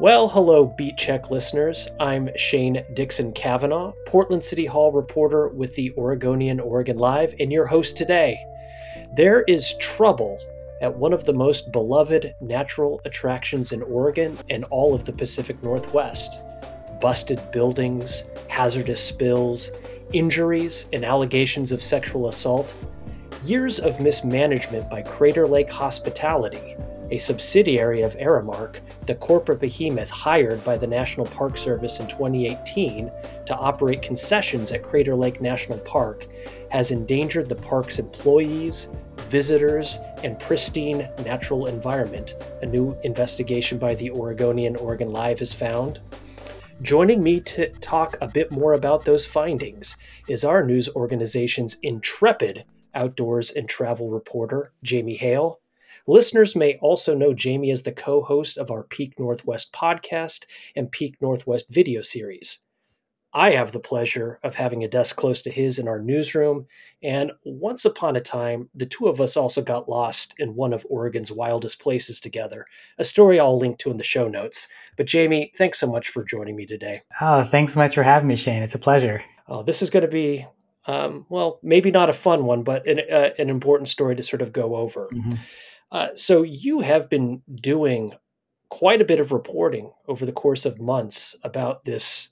Well, hello, Beat Check listeners. I'm Shane Dixon Kavanaugh, Portland City Hall reporter with the Oregonian Oregon Live, and your host today. There is trouble at one of the most beloved natural attractions in Oregon and all of the Pacific Northwest. Busted buildings, hazardous spills, injuries, and allegations of sexual assault. Years of mismanagement by Crater Lake Hospitality a subsidiary of Aramark, the corporate behemoth hired by the National Park Service in 2018 to operate concessions at Crater Lake National Park, has endangered the park's employees, visitors, and pristine natural environment, a new investigation by the Oregonian Oregon Live has found. Joining me to talk a bit more about those findings is our news organization's intrepid outdoors and travel reporter, Jamie Hale. Listeners may also know Jamie as the co host of our Peak Northwest podcast and Peak Northwest video series. I have the pleasure of having a desk close to his in our newsroom, and once upon a time, the two of us also got lost in one of Oregon's wildest places together, a story I'll link to in the show notes. But Jamie, thanks so much for joining me today. Oh, thanks so much for having me, Shane. It's a pleasure. Oh, this is going to be, um, well, maybe not a fun one, but an, uh, an important story to sort of go over. Mm-hmm. Uh, so you have been doing quite a bit of reporting over the course of months about this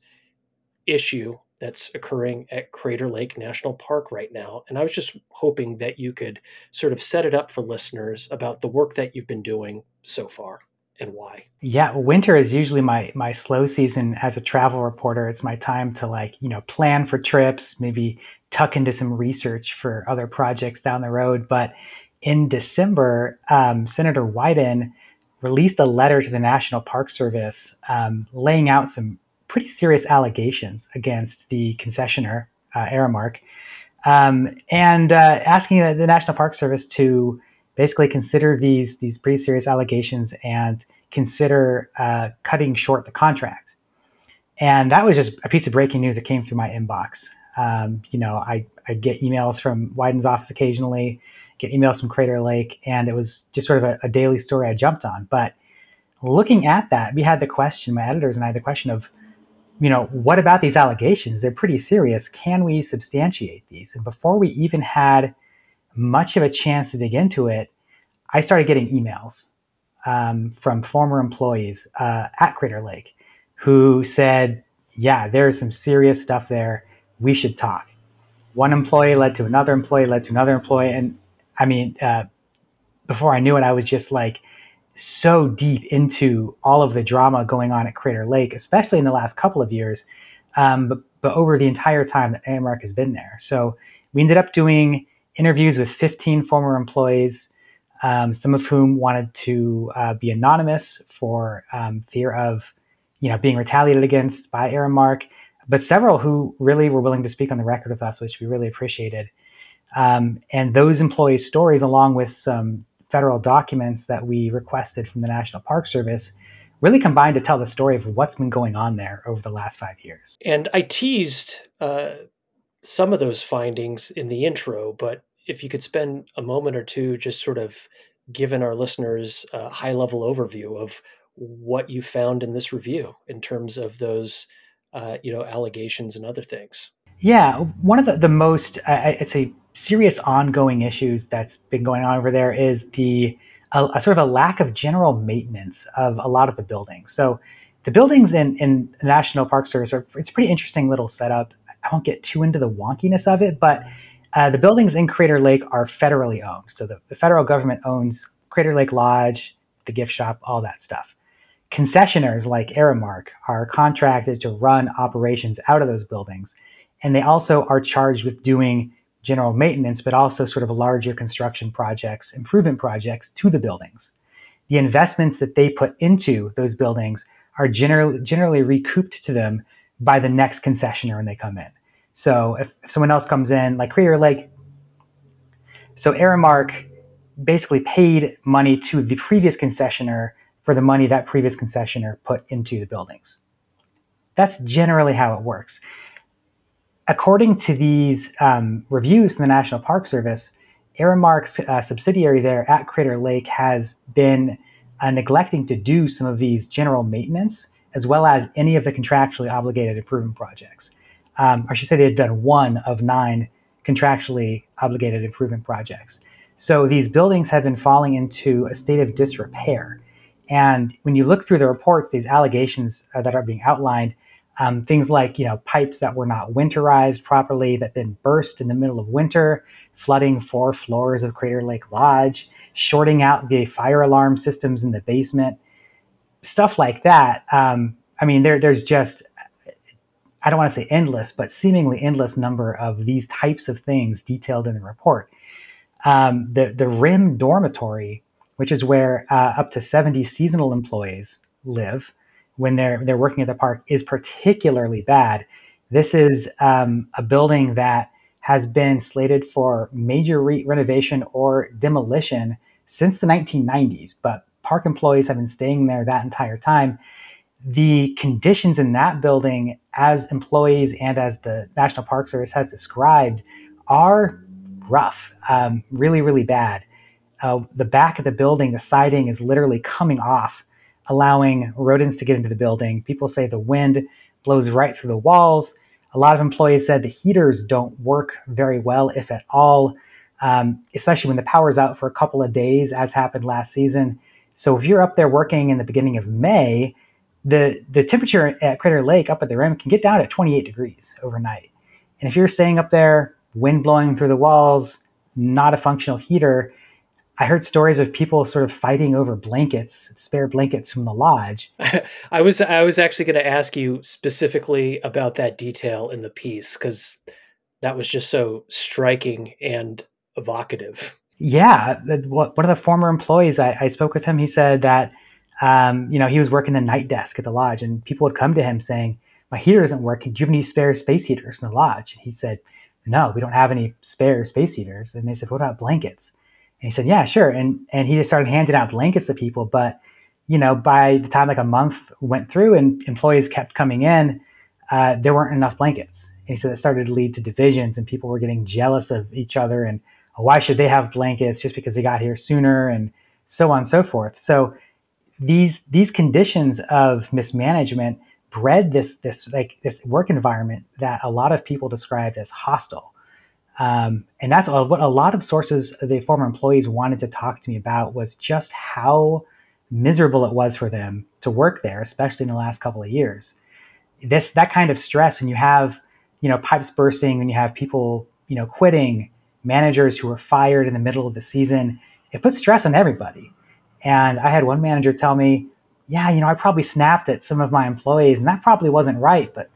issue that's occurring at Crater Lake National Park right now. And I was just hoping that you could sort of set it up for listeners about the work that you've been doing so far and why. Yeah, winter is usually my my slow season as a travel reporter. It's my time to like, you know, plan for trips, maybe tuck into some research for other projects down the road, but in December, um, Senator Wyden released a letter to the National Park Service um, laying out some pretty serious allegations against the concessioner, uh, Aramark, um, and uh, asking the, the, National Park Service to basically consider these, these pretty serious allegations and consider uh, cutting short the contract. And that was just a piece of breaking news that came through my inbox. Um, you know, I, I get emails from Wyden's office occasionally get emails from Crater Lake, and it was just sort of a, a daily story I jumped on. But looking at that, we had the question, my editors and I had the question of, you know, what about these allegations? They're pretty serious. Can we substantiate these? And before we even had much of a chance to dig into it, I started getting emails um, from former employees uh, at Crater Lake who said, yeah, there's some serious stuff there. We should talk. One employee led to another employee, led to another employee. And I mean, uh, before I knew it, I was just like so deep into all of the drama going on at Crater Lake, especially in the last couple of years, um, but, but over the entire time that Aramark has been there. So we ended up doing interviews with 15 former employees, um, some of whom wanted to uh, be anonymous for um, fear of, you know, being retaliated against by Aramark, but several who really were willing to speak on the record with us, which we really appreciated. Um, and those employee stories, along with some federal documents that we requested from the National Park Service, really combined to tell the story of what's been going on there over the last five years. And I teased uh, some of those findings in the intro, but if you could spend a moment or two just sort of giving our listeners a high level overview of what you found in this review in terms of those uh, you know allegations and other things yeah one of the, the most i'd say serious ongoing issues that's been going on over there is the a, a, sort of a lack of general maintenance of a lot of the buildings. So the buildings in, in National Park Service are it's a pretty interesting little setup. I won't get too into the wonkiness of it, but uh, the buildings in Crater Lake are federally owned. So the, the federal government owns Crater Lake Lodge, the gift shop, all that stuff. Concessioners like Aramark are contracted to run operations out of those buildings, and they also are charged with doing general maintenance, but also sort of larger construction projects, improvement projects to the buildings. The investments that they put into those buildings are generally, generally recouped to them by the next concessioner when they come in. So if, if someone else comes in, like Crater Lake, so Aramark basically paid money to the previous concessioner for the money that previous concessioner put into the buildings. That's generally how it works according to these um, reviews from the National Park Service, Aramark's uh, subsidiary there at Crater Lake has been uh, neglecting to do some of these general maintenance as well as any of the contractually obligated improvement projects. Um, I should say they had done one of nine contractually obligated improvement projects. So these buildings have been falling into a state of disrepair. And when you look through the reports, these allegations uh, that are being outlined, um, things like you know pipes that were not winterized properly, that then burst in the middle of winter, flooding four floors of Crater Lake Lodge, shorting out the fire alarm systems in the basement, stuff like that. Um, I mean, there, there's just I don't want to say endless, but seemingly endless number of these types of things detailed in the report. Um, the the RIM dormitory, which is where uh, up to 70 seasonal employees live when they're they're working at the park, is particularly bad. This is um, a building that has been slated for major re- renovation or demolition since the 1990s, but park employees have been staying there that entire time. The conditions in that building, as employees and as the National Park Service has described, are rough, um, really, really bad. Uh, the back of the building, the siding is literally coming off, allowing rodents to get into the building. People say the wind blows right through the walls. A lot of employees said the heaters don't work very well, if at all, um, especially when the power's out for a couple of days, as happened last season. So if you're up there working in the beginning of May, the, the temperature at Crater Lake up at the rim can get down to 28 degrees overnight. And if you're staying up there wind blowing through the walls, not a functional heater. I heard stories of people sort of fighting over blankets, spare blankets from the lodge. I was I was actually going to ask you specifically about that detail in the piece because that was just so striking and evocative. Yeah, one of the former employees I, I spoke with him. He said that um, you know he was working the night desk at the lodge, and people would come to him saying, "My heater isn't working. Do you have any spare space heaters in the lodge?" And he said, no, we don't have any spare space heaters. And they said, what about blankets? And he said, yeah, sure. And, and he just started handing out blankets to people. But, you know, by the time like a month went through and employees kept coming in, uh, there weren't enough blankets. And he said it started to lead to divisions and people were getting jealous of each other and oh, why should they have blankets just because they got here sooner and so on and so forth. So these, these conditions of mismanagement bred this this like this work environment that a lot of people described as hostile. Um, and that's what a lot of sources, the former employees, wanted to talk to me about was just how miserable it was for them to work there, especially in the last couple of years. This that kind of stress when you have you know pipes bursting, when you have people you know quitting, managers who were fired in the middle of the season, it puts stress on everybody. And I had one manager tell me, yeah, you know, I probably snapped at some of my employees, and that probably wasn't right. But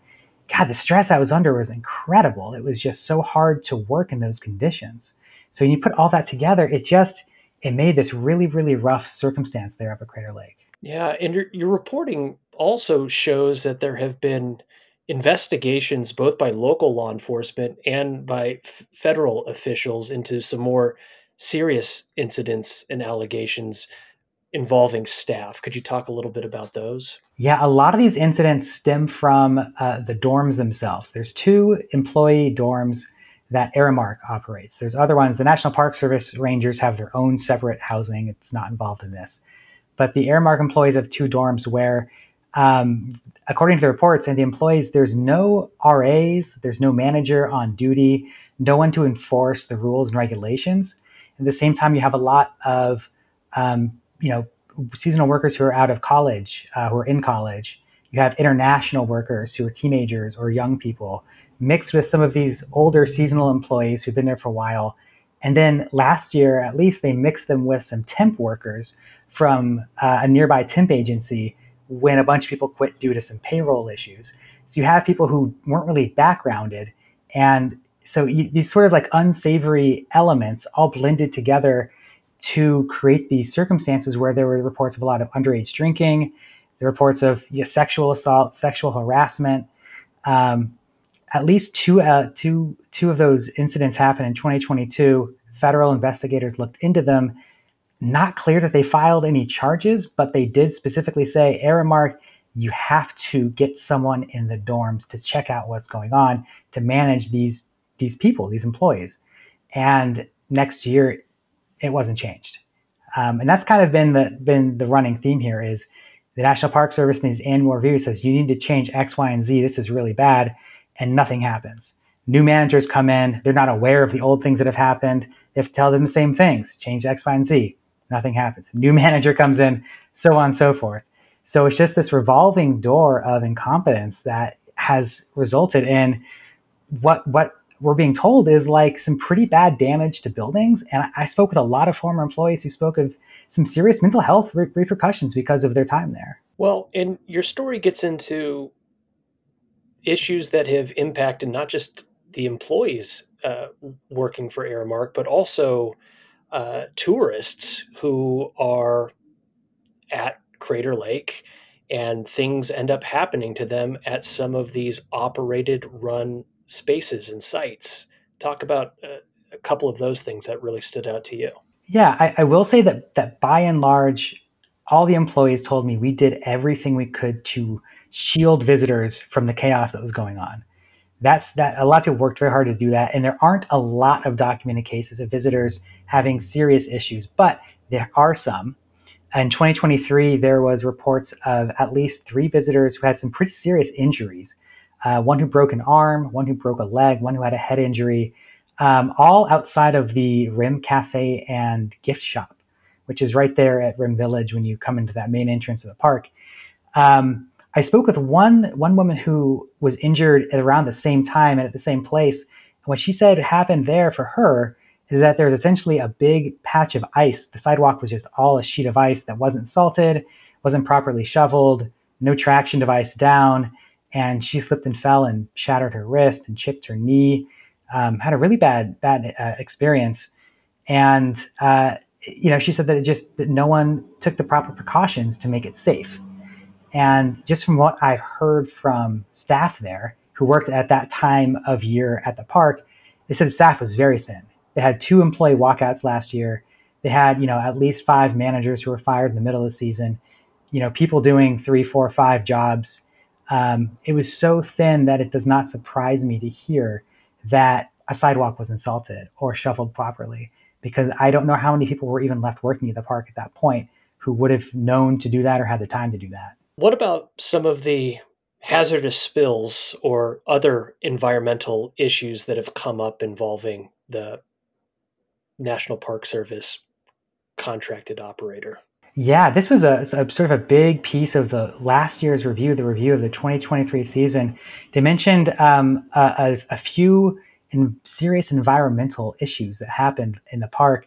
God, the stress I was under was incredible. It was just so hard to work in those conditions. So when you put all that together, it just it made this really, really rough circumstance there up at Crater Lake. Yeah, and your your reporting also shows that there have been investigations both by local law enforcement and by f- federal officials into some more serious incidents and allegations involving staff. Could you talk a little bit about those? Yeah, a lot of these incidents stem from uh, the dorms themselves. There's two employee dorms that Aramark operates. There's other ones. The National Park Service rangers have their own separate housing. It's not involved in this. But the Aramark employees have two dorms where, um, according to the reports and the employees, there's no RAs, there's no manager on duty, no one to enforce the rules and regulations. At the same time, you have a lot of um, you know seasonal workers who are out of college, uh, who are in college. You have international workers who are teenagers or young people, mixed with some of these older seasonal employees who've been there for a while. And then last year, at least, they mixed them with some temp workers from uh, a nearby temp agency when a bunch of people quit due to some payroll issues. So you have people who weren't really backgrounded. And so you, these sort of like unsavory elements all blended together to create these circumstances where there were reports of a lot of underage drinking, the reports of yeah, sexual assault, sexual harassment. Um, at least two, uh, two, two of those incidents happened in 2022. Federal investigators looked into them. Not clear that they filed any charges, but they did specifically say, Aramark, you have to get someone in the dorms to check out what's going on to manage these these people, these employees. And next year, it wasn't changed. Um, and that's kind of been the been the running theme here is the National Park Service these annual reviews says you need to change X, Y, and Z. This is really bad, and nothing happens. New managers come in, they're not aware of the old things that have happened. They have to tell them the same things, change X, Y, and Z. Nothing happens. New manager comes in, so on and so forth. So it's just this revolving door of incompetence that has resulted in what what we're being told is like some pretty bad damage to buildings. And I spoke with a lot of former employees who spoke of some serious mental health re- repercussions because of their time there. Well, and your story gets into issues that have impacted not just the employees uh, working for Aramark, but also uh, tourists who are at Crater Lake and things end up happening to them at some of these operated run spaces and sites. Talk about uh, a couple of those things that really stood out to you. Yeah, I, I will say that that by and large, all the employees told me we did everything we could to shield visitors from the chaos that was going on. That's that a lot of people worked very hard to do that, and there aren't a lot of documented cases of visitors having serious issues, but there are some. In 2023, there was reports of at least three visitors who had some pretty serious injuries. Uh, one who broke an arm, one who broke a leg, one who had a head injury, um, all outside of the Rim Cafe and gift shop, which is right there at Rim Village when you come into that main entrance of the park. Um, I spoke with one one woman who was injured at around the same time and at the same place. And what she said happened there for her is that there was essentially a big patch of ice. The sidewalk was just all a sheet of ice that wasn't salted, wasn't properly shoveled, no traction device down, and she slipped and fell and shattered her wrist and chipped her knee um, had a really bad bad uh, experience, and uh, you know she said that it just that no one took the proper precautions to make it safe. And just from what I've heard from staff there who worked at that time of year at the park, they said the staff was very thin. They had two employee walkouts last year. They had, you know, at least five managers who were fired in the middle of the season. You know, people doing three, four, five jobs. Um, it was so thin that it does not surprise me to hear that a sidewalk was insulted or shuffled properly because I don't know how many people were even left working at the park at that point who would have known to do that or had the time to do that. What about some of the hazardous spills or other environmental issues that have come up involving the National Park Service contracted operator? Yeah, this was a, a, sort of a big piece of the last year's review, the review of the 2023 season. They mentioned um, a, a, few serious environmental issues that happened in the park.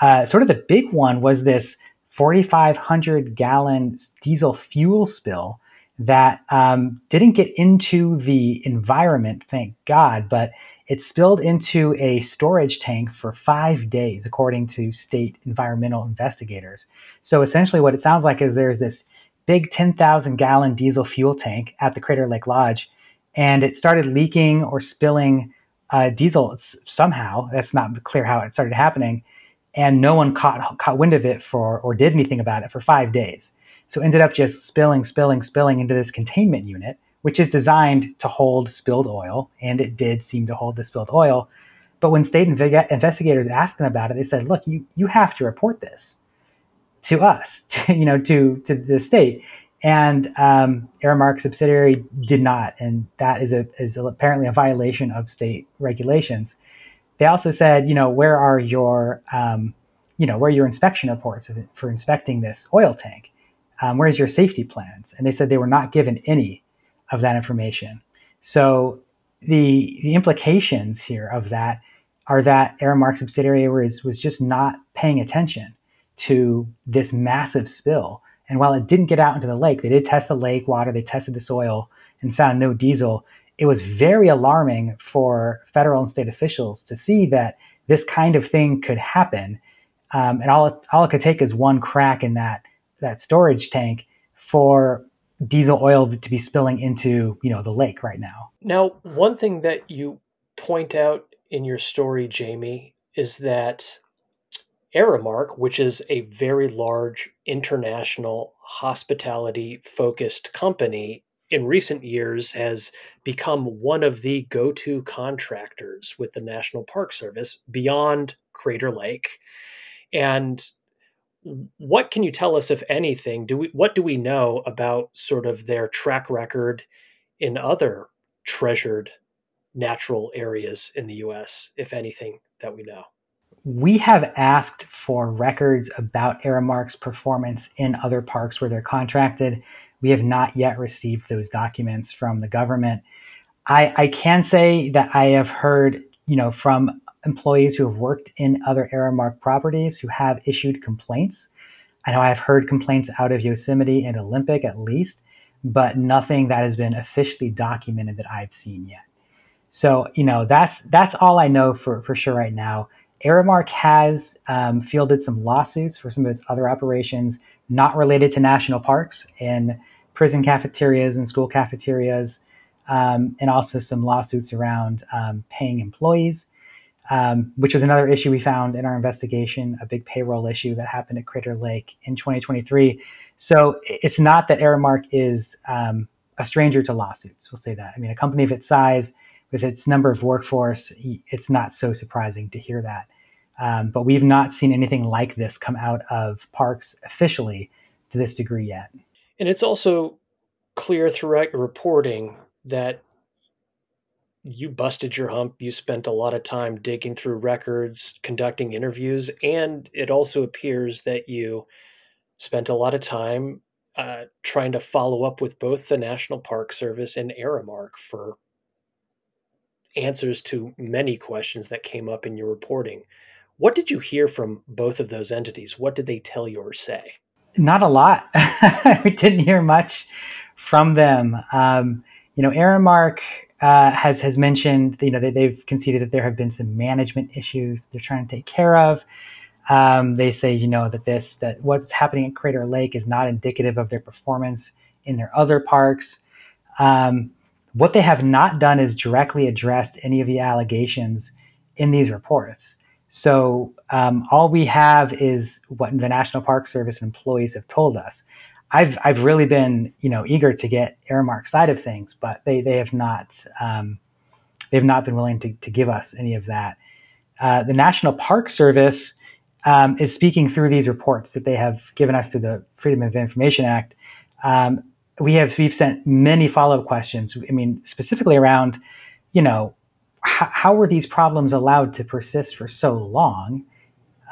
Uh, sort of the big one was this 4,500 gallon diesel fuel spill that um, didn't get into the environment, thank God, but it spilled into a storage tank for five days, according to state environmental investigators. So essentially, what it sounds like is there's this big 10,000 gallon diesel fuel tank at the Crater Lake Lodge, and it started leaking or spilling uh, diesel somehow. That's not clear how it started happening, and no one caught caught wind of it for or did anything about it for five days. So it ended up just spilling, spilling, spilling into this containment unit which is designed to hold spilled oil, and it did seem to hold the spilled oil. But when state inv- investigators asked them about it, they said, "Look, you you have to report this to us, to, you know, to to the state." And um, Aramark subsidiary did not, and that is a is apparently a violation of state regulations. They also said, you know, where are your um, you know, where are your inspection reports for inspecting this oil tank? Um, where's your safety plans? And they said they were not given any of that information. So the the implications here of that are that Aramark subsidiary was, was just not paying attention to this massive spill. And while it didn't get out into the lake, they did test the lake water, they tested the soil and found no diesel. It was very alarming for federal and state officials to see that this kind of thing could happen. Um, and all it, all it could take is one crack in that, that storage tank for diesel oil to be spilling into you know the lake right now. Now, one thing that you point out in your story, Jamie, is that Aramark, which is a very large international hospitality focused company, in recent years has become one of the go to contractors with the National Park Service beyond Crater Lake. And what can you tell us, if anything? Do we what do we know about sort of their track record in other treasured natural areas in the U.S., if anything that we know? We have asked for records about Aramark's performance in other parks where they're contracted. We have not yet received those documents from the government. I, I can say that I have heard, you know, from employees who have worked in other Aramark properties who have issued complaints. I know I've heard complaints out of Yosemite and Olympic at least, but nothing that has been officially documented that I've seen yet. So, you know, that's that's all I know for, for sure right now. Aramark has um, fielded some lawsuits for some of its other operations not related to national parks and prison cafeterias and school cafeterias, um, and also some lawsuits around um, paying employees, um, which was another issue we found in our investigation, a big payroll issue that happened at Crater Lake in 2023. So it's not that Aramark is um, a stranger to lawsuits. We'll say that. I mean, a company of its size, with its number of workforce, it's not so surprising to hear that. Um, but we've not seen anything like this come out of parks officially to this degree yet. And it's also clear throughout your reporting that you busted your hump. You spent a lot of time digging through records, conducting interviews, and it also appears that you spent a lot of time uh, trying to follow up with both the National Park Service and Aramark for answers to many questions that came up in your reporting. What did you hear from both of those entities? What did they tell you or say? Not a lot. we didn't hear much from them. Um, you know, Aramark uh, has has mentioned, you know, they, they've conceded that there have been some management issues they're trying to take care of. Um, they say, you know, that this that what's happening at Crater Lake is not indicative of their performance in their other parks. Um, what they have not done is directly addressed any of the allegations in these reports. So um, all we have is what the National Park Service employees have told us. I've I've really been you know eager to get Aramark side of things, but they they have not um, they've not been willing to, to give us any of that. Uh, the National Park Service um, is speaking through these reports that they have given us through the Freedom of Information Act. Um, we have we've sent many follow up questions. I mean, specifically around, you know, how, how were these problems allowed to persist for so long?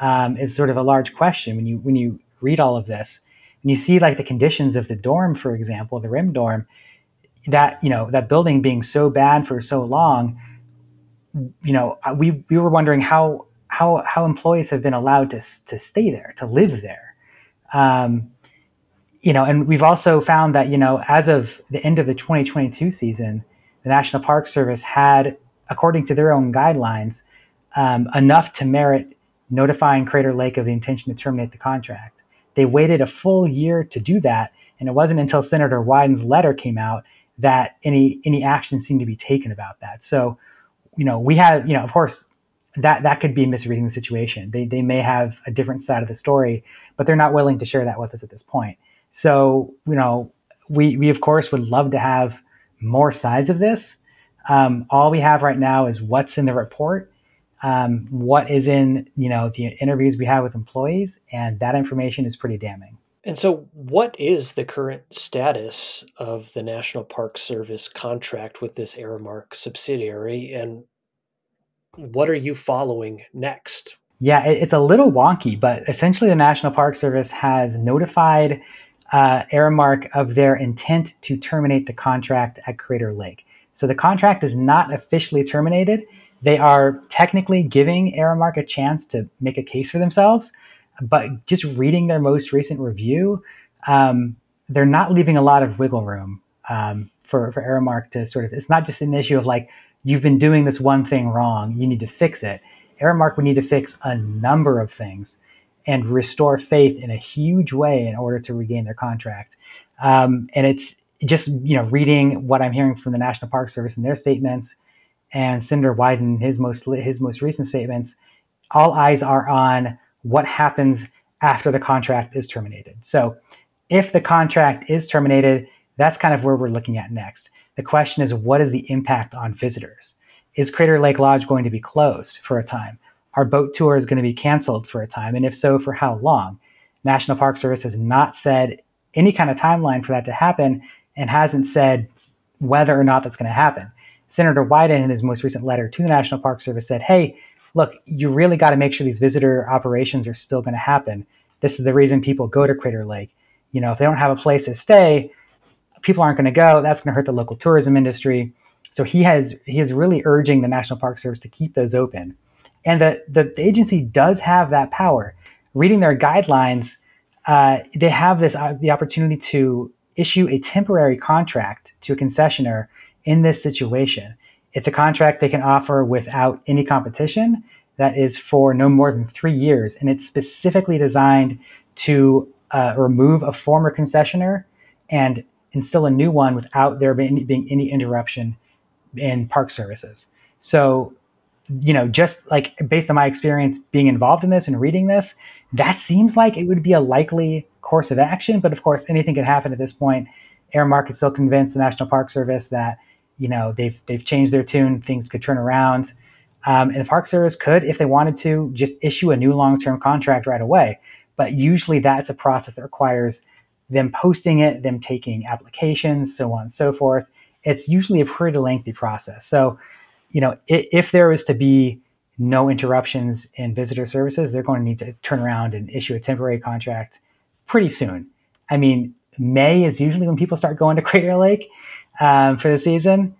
Um, is sort of a large question when you when you read all of this and you see like the conditions of the dorm, for example, the RIM dorm, that you know that building being so bad for so long. You know, we we were wondering how how how employees have been allowed to to stay there, to live there. Um, you know, and we've also found that, you know, as of the end of the 2022 season, the National Park Service had, according to their own guidelines, um, enough to merit notifying Crater Lake of the intention to terminate the contract. They waited a full year to do that, and it wasn't until Senator Wyden's letter came out that any any action seemed to be taken about that. So, you know, we have, you know, of course, that that could be misreading the situation. They they may have a different side of the story, but they're not willing to share that with us at this point. So, you know, we, we of course would love to have more sides of this. Um, all we have right now is what's in the report, um, what is in, you know, the interviews we have with employees, and that information is pretty damning. And so, what is the current status of the National Park Service contract with this Aramark subsidiary, and what are you following next? Yeah, it's a little wonky, but essentially, the National Park Service has notified uh, Aramark of their intent to terminate the contract at Crater Lake. So the contract is not officially terminated. They are technically giving Aramark a chance to make a case for themselves, but just reading their most recent review, um, they're not leaving a lot of wiggle room um, for, for Aramark to sort of, it's not just an issue of like, you've been doing this one thing wrong, you need to fix it. Aramark would need to fix a number of things and restore faith in a huge way in order to regain their contract. Um, and it's just you know reading what I'm hearing from the National Park Service and their statements, and Senator Wyden his most his most recent statements. All eyes are on what happens after the contract is terminated. So, if the contract is terminated, that's kind of where we're looking at next. The question is, what is the impact on visitors? Is Crater Lake Lodge going to be closed for a time? our boat tour is going to be canceled for a time, and if so, for how long? National Park Service has not said any kind of timeline for that to happen and hasn't said whether or not that's going to happen. Senator Wyden, in his most recent letter to the National Park Service, said, Hey, look, you really got to make sure these visitor operations are still going to happen. This is the reason people go to Crater Lake. You know, if they don't have a place to stay, people aren't going to go. That's going to hurt the local tourism industry. So he has he is really urging the National Park Service to keep those open, and the the, the agency does have that power. Reading their guidelines, uh, they have this uh, the opportunity to issue a temporary contract to a concessionaire in this situation. It's a contract they can offer without any competition that is for no more than three years, and it's specifically designed to uh, remove a former concessionaire and instill a new one without there being, being any interruption in park services. So, you know, just like based on my experience being involved in this and reading this, that seems like it would be a likely course of action. But of course, anything could happen at this point. Aramark is still convinced the National Park Service that you know they've they've changed their tune. Things could turn around, um, and the Park Service could, if they wanted to, just issue a new long-term contract right away. But usually, that's a process that requires them posting it, them taking applications, so on and so forth. It's usually a pretty lengthy process. So, you know, if, if there was to be no interruptions in visitor services, they're going to need to turn around and issue a temporary contract pretty soon. I mean, May is usually when people start going to Crater Lake um, for the season.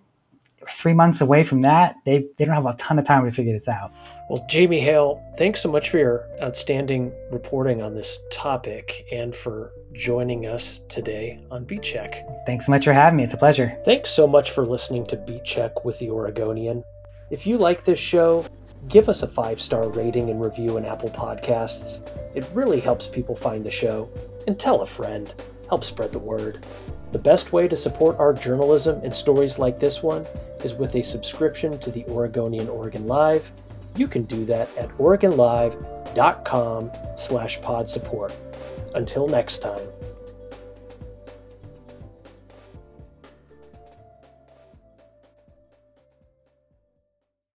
Three months away from that, they, they don't have a ton of time to figure this out. Well, Jamie Hale, thanks so much for your outstanding reporting on this topic and for joining us today on Beat Check. Thanks so much for having me. It's a pleasure. Thanks so much for listening to Beat Check with the Oregonian. If you like this show, give us a five star rating and review in Apple Podcasts. It really helps people find the show. And tell a friend help spread the word. The best way to support our journalism and stories like this one is with a subscription to the Oregonian Oregon Live. You can do that at oregonlive.com slash pod support. Until next time.